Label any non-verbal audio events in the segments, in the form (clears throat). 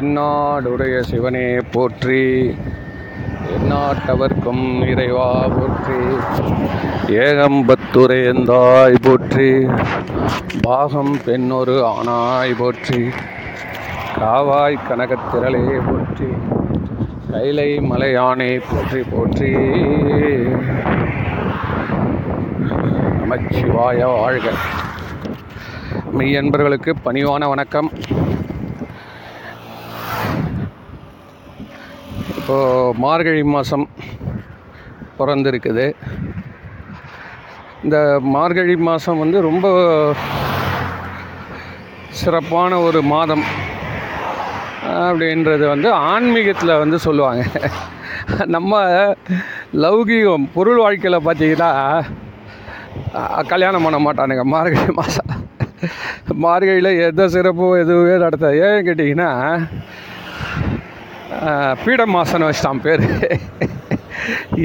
எந்நாடுடைய சிவனே போற்றி. எந்நாட்டவர்க்கும் இறைவா போற்றி. ஏகம்பத்துரையந்தாய் போற்றி. பாகம் பெண்ணொரு ஆனாய் போற்றி. காவாய் கனகத்திரளே போற்றி. கைலை மலையானே போற்றி போற்றி. நமச்சிவாய வாழ்க. மெய் அன்பர்களுக்கு பணிவான வணக்கம். இப்போது மார்கழி மாதம் பிறந்திருக்குது. இந்த மார்கழி மாதம் வந்து ரொம்ப சிறப்பான ஒரு மாதம். அப்படின்றது வந்து ஆன்மீகத்தில் வந்து சொல்லுவாங்க. நம்ம லௌகீகம் பொருள் வாழ்க்கையில் பார்த்தீங்கன்னா கல்யாணம் பண்ண மாட்டானுங்க மார்கழி மாதம் மார்கழியில் எந்த சிறப்பும் எதுவுமே நடத்த ஏன் கேட்டிங்கன்னா அஹ், பீட வச்சிட்டான் பேர்.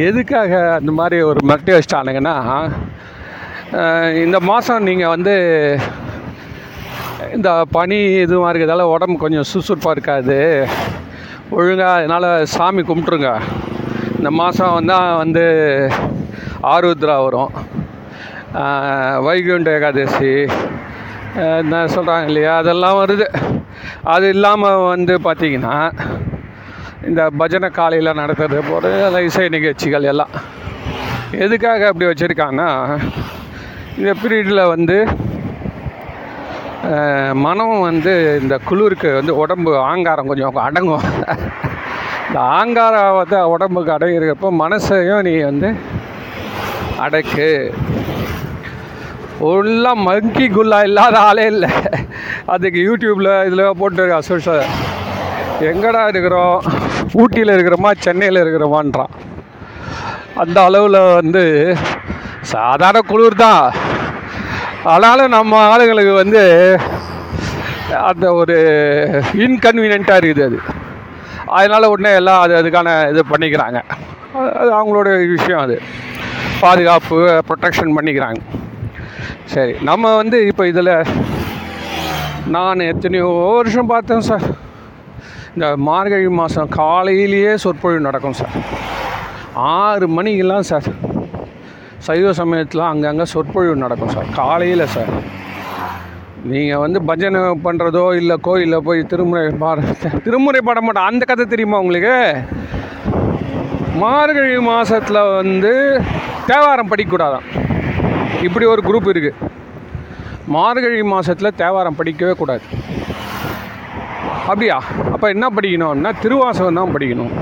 எதுக்காக அந்த மாதிரி ஒரு மிரட்டி வச்சிட்டானுங்கன்னா இந்த மாதம் நீங்கள் வந்து இந்த பனி இதுவாக இருக்கிறதால உடம்பு கொஞ்சம் சுறுசுறுப்பாக இருக்காது. ஒழுங்காக அதனால் சாமி கும்பிட்ருங்க இந்த மாதம் வந்தால் வந்து ஆருத்ரா வரும். வைகுண்ட ஏகாதசி என்ன சொல்கிறாங்க இல்லையா அதெல்லாம் வருது. அது இல்லாமல் வந்து பார்த்திங்கன்னா இந்த பஜனை காலையில் நடத்துறது போது அதில் இசை நிகழ்ச்சிகள் எல்லாம். எதுக்காக அப்படி வச்சுருக்காங்கன்னா இந்த பீரியடில் வந்து மனம் வந்து இந்த குளிருக்கு வந்து உடம்பு ஆங்காரம் கொஞ்சம் அடங்கும். இந்த ஆங்காரம் வந்து உடம்புக்கு அடங்கிறப்போ மனசையும் நீ வந்து அடக்கு. ஃபுல்லாக மங்கி குல்லா இல்லாத ஆளே இல்லை. அதுக்கு யூடியூப்பில் இதில் போட்டு சோஷியல் எங்கடா இருக்கிறோம்? ஊட்டியில் இருக்கிறோமா சென்னையில் இருக்கிறோமான்றான் அந்த அளவில் வந்து சாதாரண குளிர் தான் ஆனாலும் நம்ம ஆளுங்களுக்கு வந்து அந்த ஒரு இன்கன்வீனியண்ட்டாக இருக்குது அது. அதனால் உடனே எல்லாம் அது அதுக்கான இது பண்ணிக்கிறாங்க. அது அது அவங்களோட விஷயம் அது. பாதுகாப்பு ப்ரொடெக்ஷன் பண்ணிக்கிறாங்க. சரி நம்ம வந்து இப்போ இதில் நான் எத்தனையோ வருஷம் பார்த்தேன் சார். இந்த மார்கழி மாதம் காலையிலேயே சொற்பொழிவு நடக்கும் சார். ஆறு மணிக்கெல்லாம் சார் சைவ சமயத்தில் அங்கங்கே சொற்பொழிவு நடக்கும் சார். காலையில் சார். நீங்கள் வந்து பஜனை பண்ணுறதோ இல்லை கோயிலில் போய் திருமுறை பாட திருமுறை பாட மாட்டோம். அந்த கதை தெரியுமா உங்களுக்கு? மார்கழி மாதத்தில் வந்து தேவாரம் படிக்கக்கூடாதான். இப்படி ஒரு குரூப் இருக்குது மார்கழி மாதத்தில் தேவாரம் படிக்கவே கூடாது. அப்படியா? அப்போ என்ன படிக்கணும்னா திருவாசகம் தான் படிக்கணும்.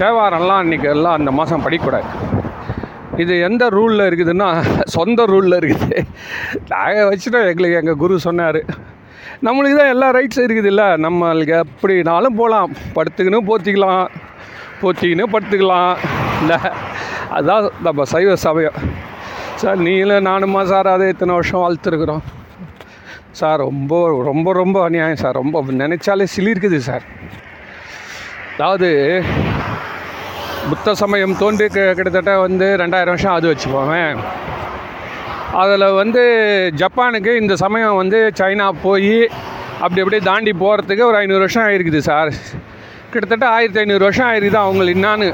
தேவாரம்லாம் அன்றைக்கி எல்லாம் அந்த மாதம் படிக்கக்கூடாது. இது எந்த ரூலில் இருக்குதுன்னா சொந்த ரூலில் இருக்குது. நாங்கள் வச்சுட்டோம் எங்களுக்கு எங்கள் குரு சொன்னார். நம்மளுக்கு தான் எல்லா ரைட்ஸும் இருக்குது இல்லை நம்மளுக்கு எப்படினாலும் போகலாம் படுத்துக்கின்னு போத்திக்கலாம். போத்திக்கின்னு படுத்துக்கலாம். இல்லை அதுதான் நம்ம சைவ சமயம். சார் நீங்களும் நானுமா சார் அதை இத்தனை வருஷம் வளர்த்துருக்குறோம் சார் ரொம்ப ரொம்ப ரொம்ப அநியாயம் சார். ரொம்ப நினச்சாலே சிலிருக்குது சார். அதாவது புத்த சமயம் தோன்றி கிட்டத்தட்ட வந்து ரெண்டாயிரம் வருஷம் அது வச்சுப்போமே அதில் வந்து ஜப்பானுக்கு இந்த சமயம் வந்து சைனா போய் அப்படி அப்படியே தாண்டி போகிறதுக்கு ஒரு ஐநூறு வருஷம் ஆயிருக்குது சார். கிட்டத்தட்ட ஆயிரத்தி ஐநூறு வருஷம் ஆயிருக்குது அவங்களுக்கு என்னான்னு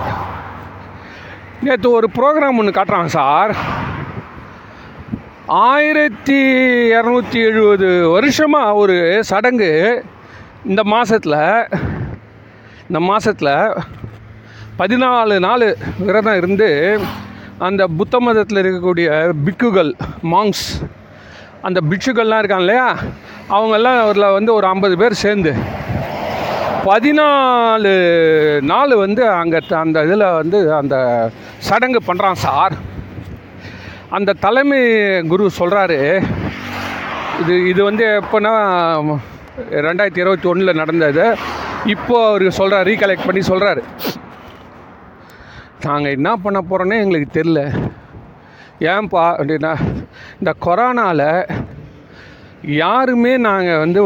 நேற்று ஒரு ப்ரோக்ராம் ஒன்று காட்டுறாங்க சார். ஆயிரத்தி இரநூத்தி எழுபது வருஷமாக ஒரு சடங்கு இந்த மாதத்தில் இந்த மாதத்தில் பதினாலு நாள் விரதம் இருந்து அந்த புத்த மதத்தில் இருக்கக்கூடிய பிக்குகள் மாங்ஸ் அந்த பிட்சுகள்லாம் இருக்காங்க இல்லையா? அவங்கெல்லாம் அதில் வந்து ஒரு ஐம்பது பேர் சேர்ந்து பதினாலு நாள் வந்து அங்கே அந்த இதில் வந்து அந்த சடங்கு பண்ணுறான் சார். அந்த தலைமை குரு சொல்கிறாரு இது இது வந்து எப்போனா ரெண்டாயிரத்தி இருபத்தி ஒன்றில் நடந்தது. இப்போது அவர் சொல்கிறார் ரீகலெக்ட் பண்ணி சொல்கிறாரு நாங்கள் என்ன பண்ண போகிறோன்னே எங்களுக்கு தெரில ஏன்பா அப்படின்னா இந்த கொரோனாவில் யாருமே நாங்கள் வந்து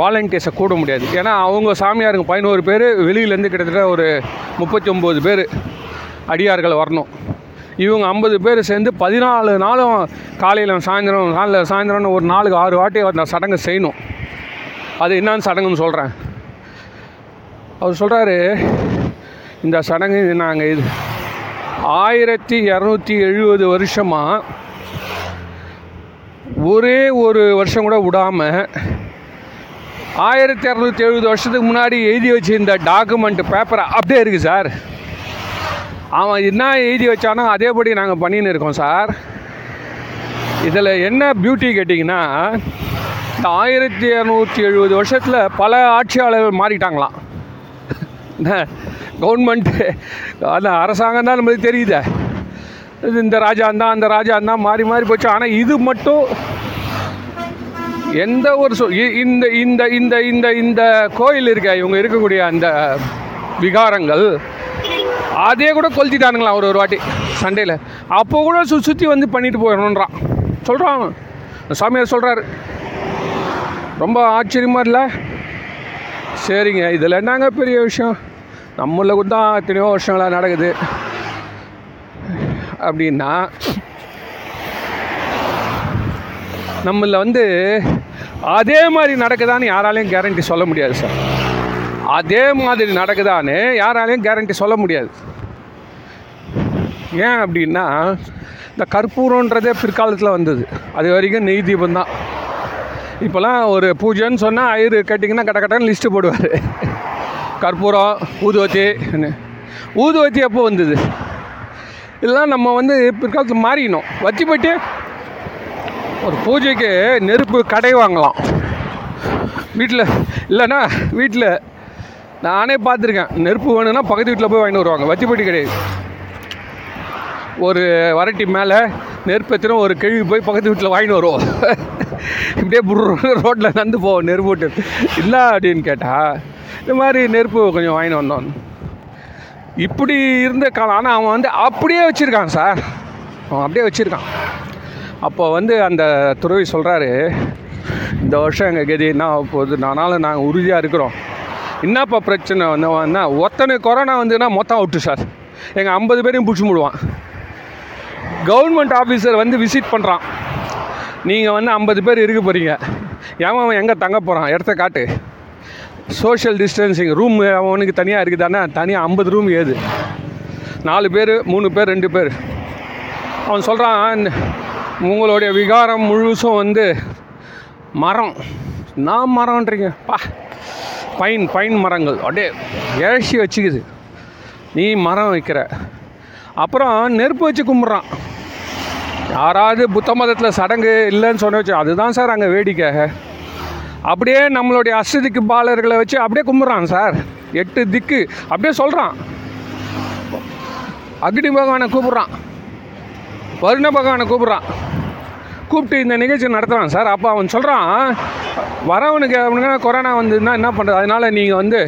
வாலண்டியர்ஸை கூட முடியாது. ஏன்னா அவங்க சாமியாருங்க பதினோரு பேர் வெளியிலேருந்து கிட்டத்தட்ட ஒரு முப்பத்தி ஒம்பது பேர் அடியார்கள் வரணும். இவங்க ஐம்பது பேர் சேர்ந்து பதினாலு நாளும் காலையில் சாயந்தரம் நாளில் சாயந்தரம்னு ஒரு நாளுக்கு ஆறு வாட்டி அந்த சடங்கு செய்யணும். அது என்னன்னு சடங்குன்னு சொல்கிறேன் அவர் சொல்கிறாரு இந்த சடங்கு நாங்கள் இது ஆயிரத்தி இரநூத்தி எழுபது வருஷமாக ஒரே ஒரு வருஷம் கூட விடாமல் ஆயிரத்தி இரநூத்தி எழுபது வருஷத்துக்கு முன்னாடி எழுதி வச்சுருந்த டாக்குமெண்ட் பேப்பரை அப்படியே இருக்குது சார். அவன் என்ன எழுதி வச்சானோ அதேபடி நாங்கள் பண்ணின்னு இருக்கோம் சார். இதில் என்ன பியூட்டி கேட்டிங்கன்னா இந்த ஆயிரத்தி இரநூத்தி எழுபது வருஷத்தில் பல ஆட்சியாளர்கள் மாறிட்டாங்களாம். கவர்மெண்ட்டு அந்த அரசாங்கம் தான் நம்மளுக்கு தெரியுதே. இந்த ராஜா தான் அந்த ராஜா தான் மாறி மாறி போச்சு. ஆனால் இது மட்டும் எந்த ஒரு சொ இ- இந்த இந்த இந்த இந்த இந்த கோயில் இருக்க இவங்க இருக்கக்கூடிய அந்த விகாரங்கள் அதே கூட கொளுத்திட்டானுங்களா ஒரு ஒரு வாட்டி சண்டையில். அப்போ கூட சு சுற்றி வந்து பண்ணிட்டு போயிடணுன்றான். சொல்கிறான் சாமியார் சொல்கிறாரு ரொம்ப ஆச்சரியமாக இல்லை? சரிங்க இதில் என்னங்க பெரிய விஷயம்? நம்மளுக்கு கூட தான் எத்தனையோ வருஷங்களாக நடக்குது. அப்படின்னா நம்மள வந்து அதே மாதிரி நடக்குதான்னு யாராலையும் கேரண்டி சொல்ல முடியாது சார். அதே மாதிரி நடக்குதான்னு யாராலையும் கேரண்டி சொல்ல முடியாது. ஏன் அப்படின்னா இந்த கற்பூரன்றதே பிற்காலத்தில் வந்தது. அது வரைக்கும் நெய் தீபம் தான். இப்போல்லாம் ஒரு பூஜைன்னு சொன்னால் ஐயர் கேட்டிங்கன்னா கட்ட கட்டன்னு லிஸ்ட்டு போடுவார். கற்பூரம் ஊதுவத்தி ஊதுவத்தி எப்போ வந்தது? இதெல்லாம் நம்ம வந்து பிற்காலத்தில் மாறிடணும். வச்சு போயிட்டு ஒரு பூஜைக்கு நெருப்பு கடை வாங்கலாம். வீட்டில் இல்லைன்னா வீட்டில் நானே பார்த்துருக்கேன். நெருப்பு வேணும்னா பக்கத்து வீட்டில் போய் வாங்கிட்டு வருவாங்க. வச்சுப்பட்டி கிடையாது. ஒரு வரட்டி மேலே நெருப்பு எத்தனை ஒரு கேள்வி போய் பக்கத்து வீட்டில் வாங்கிட்டு வருவோம். (laughs) இப்படியே ரோட்டில் நடந்து போவோம் நெருப்பு விட்டு இல்லை அப்படின்னு கேட்டால் இந்த மாதிரி நெருப்பு கொஞ்சம் வாங்கிட்டு வந்தோம். இப்படி இருந்த காலம் ஆனால் அவன் வந்து அப்படியே வச்சுருக்கான் சார். அவன் அப்படியே வச்சுருக்கான். அப்போ வந்து அந்த துறவி சொல்கிறாரு இந்த வருஷம் எங்கள் கதி என்ன ஆக போகுது? நானாலும் நாங்கள் உறுதியாக இருக்கிறோம். என்னப்பா பிரச்சனை? வந்தவன்னா ஒத்தனை கொரோனா வந்துன்னா மொத்தம் அவுட்டு சார் எங்கள் ஐம்பது பேரையும் பிடிச்சி முடுவான். கவர்மெண்ட் ஆஃபீஸர் வந்து விசிட் பண்ணுறான் நீங்கள் வந்து ஐம்பது பேர் இருக்க போகிறீங்க ஏன் அவன் எங்கே தங்க போகிறான் இடத்த காட்டு. சோஷியல் டிஸ்டன்சிங் ரூம் அவனுக்கு தனியாக இருக்குதானே? தனியாக ஐம்பது ரூம் ஏது? நாலு பேர் மூணு பேர் ரெண்டு பேர். அவன் சொல்கிறான் உங்களுடைய விகாரம் முழுசும் வந்து மரம். நான் மரம்ன்றீங்க. பா. பைன் பைன் மரங்கள். அப்படியே ஏழ்ச்சி வச்சுக்குது. நீ மரம் வைக்கிற. அப்புறம் நெருப்பு வச்சு கும்பிட்றான். யாராவது புத்த மதத்தில் சடங்கு இல்லைன்னு சொன்ன வச்சு அதுதான் சார் அங்கே வேடிக்கை. அப்படியே நம்மளுடைய அஷ்டதிக்கு பாலர்களை வச்சு அப்படியே கும்பிட்றான் சார். எட்டு திக்கு. அப்படியே சொல்கிறான் அக்னி பகவானை கூப்பிட்றான். வருண பகவானை கூப்பிட்றான். கூப்பிட்டு இந்த நிகழ்ச்சி நடத்துகிறான் சார். அப்போ அவன் சொல்கிறான் வரவனுக்கு அவனுக்கு கொரோனா வந்ததுன்னா என்ன பண்ணுறது அதனால் நீங்கள் வந்து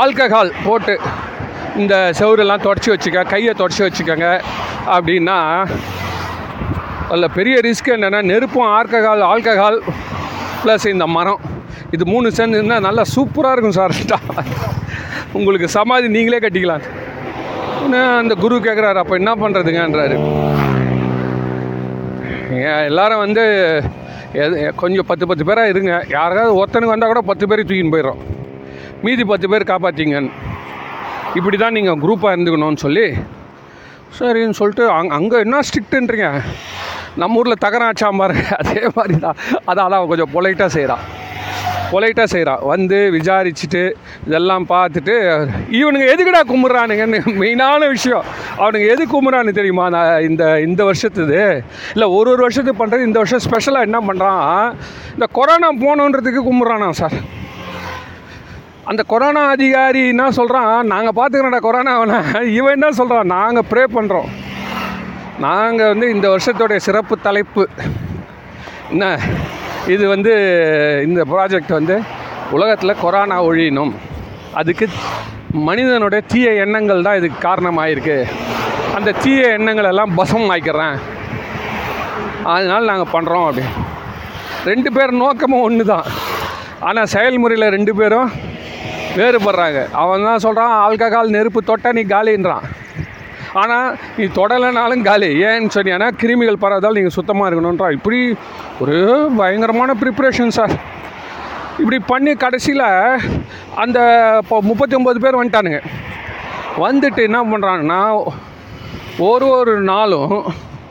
ஆல்கஹால் போட்டு இந்த செவரெல்லாம் தொடச்சி வச்சுக்க கையை தொடச்சி வச்சுக்கோங்க. அப்படின்னா அதில் பெரிய ரிஸ்க் என்னென்னா நெருப்பும் ஆல்கஹால் ஆல்கஹால் ப்ளஸ் இந்த மரம். இது மூணு சேர்ந்துன்னா நல்லா சூப்பராக இருக்கும் சார். உங்களுக்கு சமாதி நீங்களே கட்டிக்கலாம். அந்த குரு கேட்குறாரு அப்போ என்ன பண்ணுறதுங்கன்றாரு எல்லாரும் வந்து எது கொஞ்சம் பத்து பத்து பேராக இருங்க. யாராவது ஒருத்தனுக்கு வந்தால் கூட பத்து பேரை தூக்கின்னு போயிடும் மீதி பத்து பேர் காப்பாற்றிங்கன்னு இப்படி தான் நீங்கள் குரூப்பாக இருந்துக்கணும்னு சொல்லி சரின்னு சொல்லிட்டு அங் அங்கே என்ன ஸ்ட்ரிக்ட்டுன்றீங்க நம்ம ஊரில் தகராச்சாம்பார் அதே மாதிரி தான் அதான் அவன் கொஞ்சம் பொலைட்டாக செய்கிறான் பொலைட்டாக செய்கிறான் வந்து விசாரிச்சுட்டு இதெல்லாம் பார்த்துட்டு இவனுங்க எதுக்குடா கும்பிட்றானுங்கன்னு மெயினான விஷயம். அவனுங்க எது கும்பிட்றான்னு தெரியுமா? நான் இந்த இந்த வருஷத்துது. இல்லை ஒரு ஒரு வருஷத்துக்கு பண்ணுறது இந்த வருஷம் ஸ்பெஷலாக என்ன பண்ணுறான் இந்த கொரோனா போகணுன்றதுக்கு கும்பிட்றானா சார். அந்த கொரோனா அதிகாரி என்ன சொல்கிறான் நாங்கள் பார்த்துக்கிறோம்டா கொரோனாவனை இவன் என்ன சொல்கிறான் நாங்கள் ப்ரே பண்ணுறோம் நாங்கள் வந்து இந்த வருஷத்தோடைய சிறப்பு தலைப்பு. என்ன? இது வந்து இந்த ப்ராஜெக்ட் வந்து உலகத்தில் கொரோனா ஒழியணும். அதுக்கு மனிதனுடைய தீய எண்ணங்கள் தான் இதுக்கு காரணமாயிருக்கு. அந்த தீய எண்ணங்கள் எல்லாம் பசம் ஆய்க்கிறேன் அதனால் நாங்கள் பண்ணுறோம் அப்படி. ரெண்டு பேர் நோக்கமும் ஒன்று தான் ஆனால் செயல்முறையில் ரெண்டு பேரும் வேறுபடுறாங்க. அவன் தான் சொல்கிறான் ஆல்கஹால் நெருப்பு தொட்டால் நீ காலின்றான். ஆனால் நீ தொடலைனாலும் காலி. ஏன்னு சொன்னீங்கன்னா கிருமிகள் பரவாதால் நீங்கள் சுத்தமாக இருக்கணுன்றான் இப்படி ஒரு பயங்கரமான ப்ரிப்ரேஷன் சார் இப்படி பண்ணி கடைசியில் அந்த இப்போ முப்பத்தி ஒம்பது பேர் வந்துட்டானுங்க. வந்துட்டு என்ன பண்ணுறாங்கன்னா ஒரு ஒரு நாளும்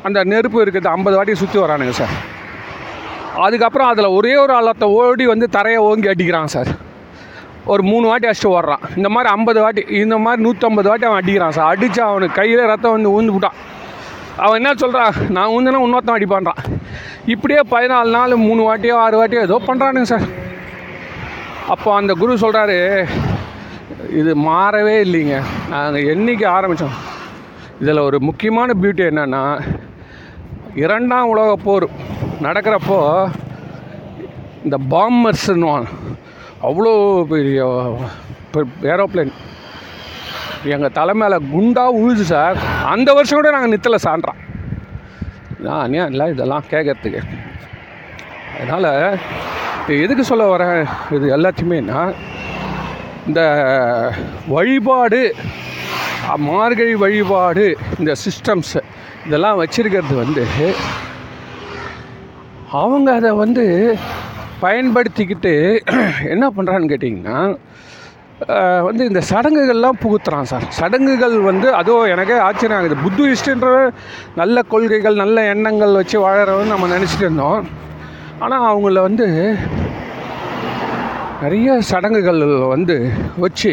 அந்த நெருப்பு இருக்கிறது ஐம்பது வாட்டி சுற்றி வரானுங்க சார் அதுக்கப்புறம் அதில் ஒரே ஒரு ஆளத்தை ஓடி வந்து தரையை ஓங்கி அடிக்கிறான் சார் ஒரு மூணு வாட்டி அடிச்சுட்டு ஓடுறான். இந்த மாதிரி ஐம்பது வாட்டி இந்த மாதிரி நூற்றம்பது வாட்டி அவன் அடிக்கிறான் சார். அடித்து அவனுக்கு கையில் ரத்தம் வந்து ஊந்து விட்டான். அவன் என்ன சொல்கிறான் நான் ஊந்துனா இன்னொருத்தன் அடிப்பான்றான் இப்படியே பதினாலு நாள் மூணு வாட்டியோ ஆறு வாட்டியோ ஏதோ பண்ணுறானுங்க சார். அப்போ அந்த குரு சொல்கிறாரு இது மாறவே இல்லைங்க. நாங்கள் என்னைக்கு ஆரம்பித்தோம் இதில் ஒரு முக்கியமான பியூட்டி என்னென்னா இரண்டாம் உலக போர் நடக்கிறப்போ இந்த பாம்பர்ஸ்னுவான் அவ்வளோ பெரிய ஏரோப்ளேன் எங்கள் தலை மேலே குண்டாக உழுது சார். அந்த வருஷம் கூட நாங்கள் நித்தலை சான்றோம் நான் ஏன் இல்லை இதெல்லாம் கேட்கறதுக்கு அதனால் இப்போ எதுக்கு சொல்ல வரேன்? இது எல்லாத்தையுமேனா இந்த வழிபாடு மார்கழி வழிபாடு இந்த சிஸ்டம்ஸு இதெல்லாம் வச்சுருக்கிறது வந்து அவங்க அதை வந்து பயன்படுத்திக்கிட்டு (clears throat) என்ன பண்ணுறான்னு கேட்டிங்கன்னா வந்து இந்த சடங்குகள்லாம் புகுத்துறான் சார். சடங்குகள் வந்து அதுவும் எனக்கே ஆச்சரியம் ஆகுது. புத்திஸ்டுன்ற நல்ல கொள்கைகள் நல்ல எண்ணங்கள் வச்சு வாழறவன்னு நம்ம நினச்சிட்டு இருந்தோம். ஆனால் அவங்கள வந்து நிறைய சடங்குகள் வந்து வச்சு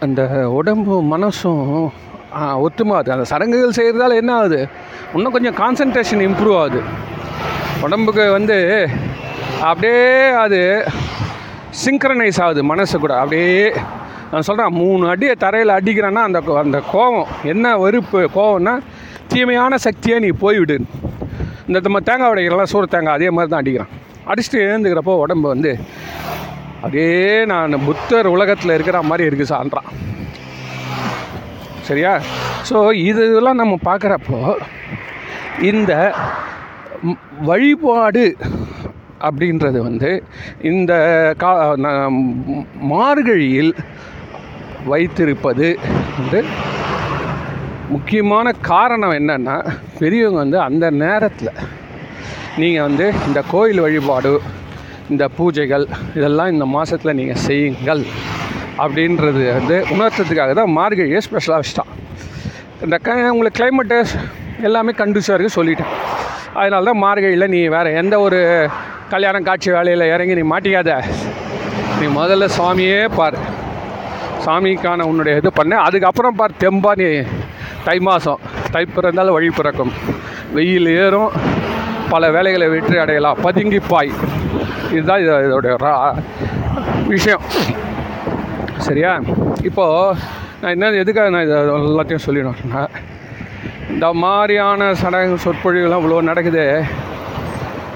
அந்த உடம்பு மனசும் ஆ, ஒத்துமாகுது அந்த சடங்குகள் செய்கிறதால என்ன ஆகுது? இன்னும் கொஞ்சம் கான்சன்ட்ரேஷன் இம்ப்ரூவ் ஆகுது. உடம்புக்கு வந்து அப்படியே அது சிங்க்ரனைஸ் ஆகுது மனசு கூட. அப்படியே நான் சொல்கிறேன் மூணு அடியை தரையில் அடிக்கிறேன்னா அந்த கோ- அந்த கோவம் என்ன வெறுப்பு கோவம்னா தீமையான சக்தியை நீ போய்விடு. இந்த நம்ம தேங்காய் உடைக்கிறலாம் சூறு தேங்காய் அதே மாதிரி தான் அடிக்கிறான். அடிச்சுட்டு எழுந்துக்கிறப்போ உடம்பு வந்து அப்படியே நான் புத்தர் உலகத்தில் இருக்கிற மாதிரி இருக்குது சான்றான் சரியா? ஸோ இதெல்லாம் நம்ம பார்க்குறப்போ இந்த வழிபாடு அப்படின்றது வந்து இந்த கா மார்கழியில் வைத்திருப்பது வந்து முக்கியமான காரணம் என்னென்னா பெரியவங்க வந்து அந்த நேரத்தில் நீங்கள் வந்து இந்த கோயில் வழிபாடு இந்த பூஜைகள் இதெல்லாம் இந்த மாதத்தில் நீங்கள் செய்யுங்கள் அப்படின்றது வந்து உணர்த்ததுக்காக தான் மார்கழியை ஸ்பெஷலாக வச்சுட்டான். இந்த க உங்களுக்கு கிளைமேட்டு எல்லாமே கண்டிஷாக இருக்குது சொல்லிட்டேன். அதனால தான் மார்கழியில் நீ வேறு எந்த ஒரு கல்யாணம் காட்சி வேலையில் இறங்கி நீ மாட்டிக்காத நீ முதல்ல சுவாமியே பார். சாமிக்கான உன்னுடைய இது பண்ண. அதுக்கப்புறம் பார் தெம்பா நீ தை மாதம் தை பிறந்தால் வழி பிறக்கும். வெயில் ஏறும். பல வேலைகளை வெற்றி அடையலாம். பதுங்கிப்பாய் இதுதான் இது இதோடைய ரா- விஷயம். சரியா? இப்போது நான் என்ன எதுக்காக நான் இதை எல்லாத்தையும் சொல்லிடணும்னா இந்த மாதிரியான சடங்கு சொற்பொழிவுலாம் இவ்வளோ நடக்குது.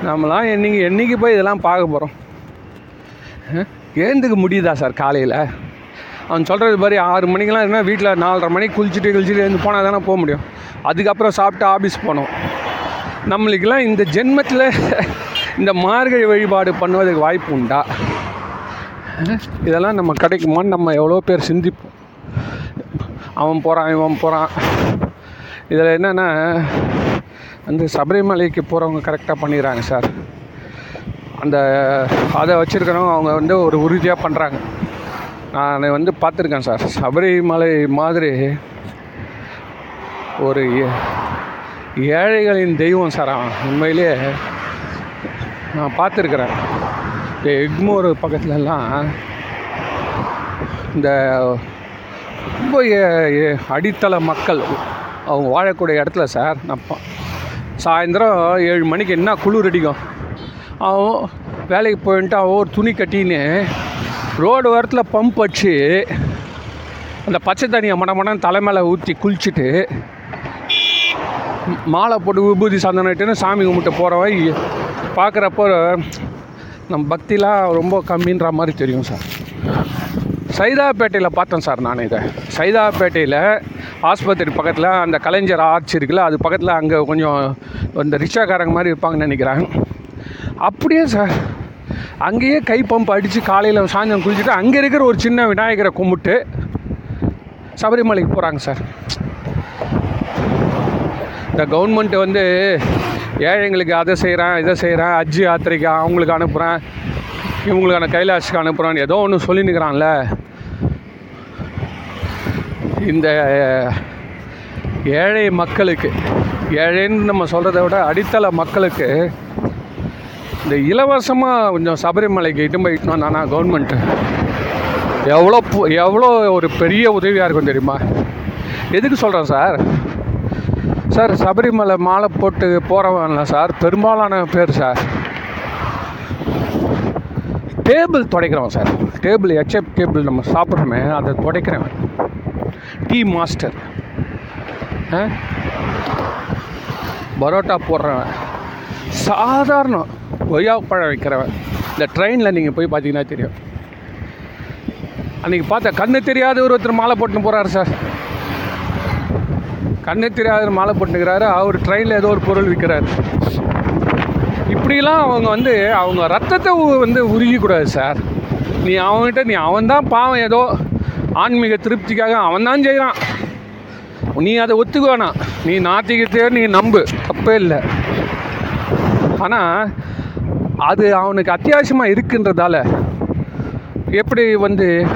நம்மலாம் என்னைக்கு என்னைக்கு போய் இதெல்லாம் பார்க்க போகிறோம் ஏந்துக்க முடியுதா சார் காலையில்? அவன் சொல்கிறது மாதிரி ஆறு மணிக்கெலாம் இருந்தால் வீட்டில் நாலரை மணிக்கு குளிச்சுட்டு குளிச்சுட்டு எழுந்து போனால் தானே போக முடியும். அதுக்கப்புறம் சாப்பிட்டு ஆஃபீஸ் போனோம் நம்மளுக்கெல்லாம் இந்த ஜென்மத்தில் இந்த மார்கழி வழிபாடு பண்ணுவதுக்கு வாய்ப்பு உண்டா? இதெல்லாம் நம்ம கிடைக்குமான்னு நம்ம எவ்வளோ பேர் சிந்திப்போம். அவன் போகிறான் இவன் போகிறான் இதில் என்னென்னா வந்து சபரிமலைக்கு போகிறவங்க கரெக்டாக பண்ணிடுறாங்க சார். அந்த அதை வச்சுருக்கிறவங்க அவங்க வந்து ஒரு உறுதியாக பண்ணுறாங்க நான் வந்து பார்த்துருக்கேன் சார். சபரிமலை மாதிரி ஒரு ஏ- ஏழைகளின் தெய்வம் சார் அவன். உண்மையிலேயே நான் பார்த்துருக்குறேன். இந்த எக்மோர் பக்கத்துலலாம் இந்த ரொம்ப அடித்தள மக்கள் அவங்க வாழக்கூடிய இடத்துல சார் நான் சாயந்தரம் ஏழு மணிக்கு என்ன குளிர் அடிக்கும். அவன் வேலைக்கு போயின்ட்டு அவன் ஒரு துணி கட்டின்னு ரோடு ஓரத்தில் பம்ப் அடிச்சு அந்த பச்சை தண்ணியை மட மடம் தலை மேலே ஊற்றி குளிச்சுட்டு மாலை போட்டு விபூதி சந்தனிட்டுன்னு சாமி கும்பிட்டு போகிறவன் பார்க்குறப்போ நம்ம பக்திலாம் ரொம்ப கம்மின்ற மாதிரி தெரியும் சார். சைதாப்பேட்டையில் பார்த்தேன் சார் நான் இதை. சைதாப்பேட்டையில் ஆஸ்பத்திரி பக்கத்தில் அந்த கலைஞர் ஆர்ச் இருக்குல்ல அது பக்கத்தில் அங்கே கொஞ்சம் இந்த ரிக்ஷாக்காரங்க மாதிரி இருப்பாங்கன்னு நினைக்கிறேன். அப்படியே சார் அங்கேயே கை பம்ப் அடித்து காலையில் சாயந்தரம் குளிச்சுட்டு அங்கே இருக்கிற ஒரு சின்ன விநாயகரை கும்பிட்டு சபரிமலைக்கு போகிறாங்க சார். இந்த கவர்மெண்ட் வந்து ஏழைங்களுக்கு அதை செய்கிறேன் இதை செய்கிறேன் அஜி யாத்திரைக்கு அவங்களுக்கு அனுப்புகிறேன் இவங்களுக்கான கைலாஷுக்கு அனுப்புகிறேன் ஏதோ ஒன்று சொல்லினுக்கிறான்ல இந்த ஏழை மக்களுக்கு ஏழைன்னு நம்ம சொல்கிறத விட அடித்தள மக்களுக்கு இந்த இலவசமாக கொஞ்சம் சபரிமலைக்கு இட்டு போயிட்டோம் நானா கவர்மெண்ட்டு எவ்வளோ எவ்வளோ ஒரு பெரிய உதவியாக இருக்கும் தெரியுமா? எதுக்கு சொல்கிறேன் சார்? சார் சபரிமலை மாலை போட்டு போகிறவன்ல சார் பெரும்பாலான பேர் சார். டேபிள் துடைக்கிறோம் சார். டேபிள் எச்எப் டேபிள் நம்ம சாப்பிட்றோமே அதை துடைக்கிறேன் டீ மாஸ்டர். ஆ? பரோட்டா போடுறவன். சாதாரண கொய்யா பழம் வைக்கிறவன். இந்த ட்ரெயினில் நீங்கள் போய் பார்த்தீங்கன்னா தெரியும். அன்றைக்கி பார்த்தா கண்ணு தெரியாத ஒருத்தர் மாலை போட்டுன்னு போகிறாரு சார். கண்ணு தெரியாத மாலை போட்டுக்கிறாரு அவர் ட்ரெயினில் ஏதோ ஒரு பொருள் விற்கிறாரு இப்படிலாம் அவங்க வந்து அவங்க ரத்தத்தை வந்து உருகிக்கூடாது சார். நீ அவன்கிட்ட நீ அவன்தான் பாவம் ஏதோ ஆன்மீக திருப்திக்காக அவன் தான் செய்கிறான் நீ அதை ஒத்துக்க நீ நாத்திகத்தையோ நீ நம்பு. தப்பே இல்லை. ஆனால் அது அவனுக்கு அத்தியாவசியமாக இருக்குன்றதால எப்படி வந்து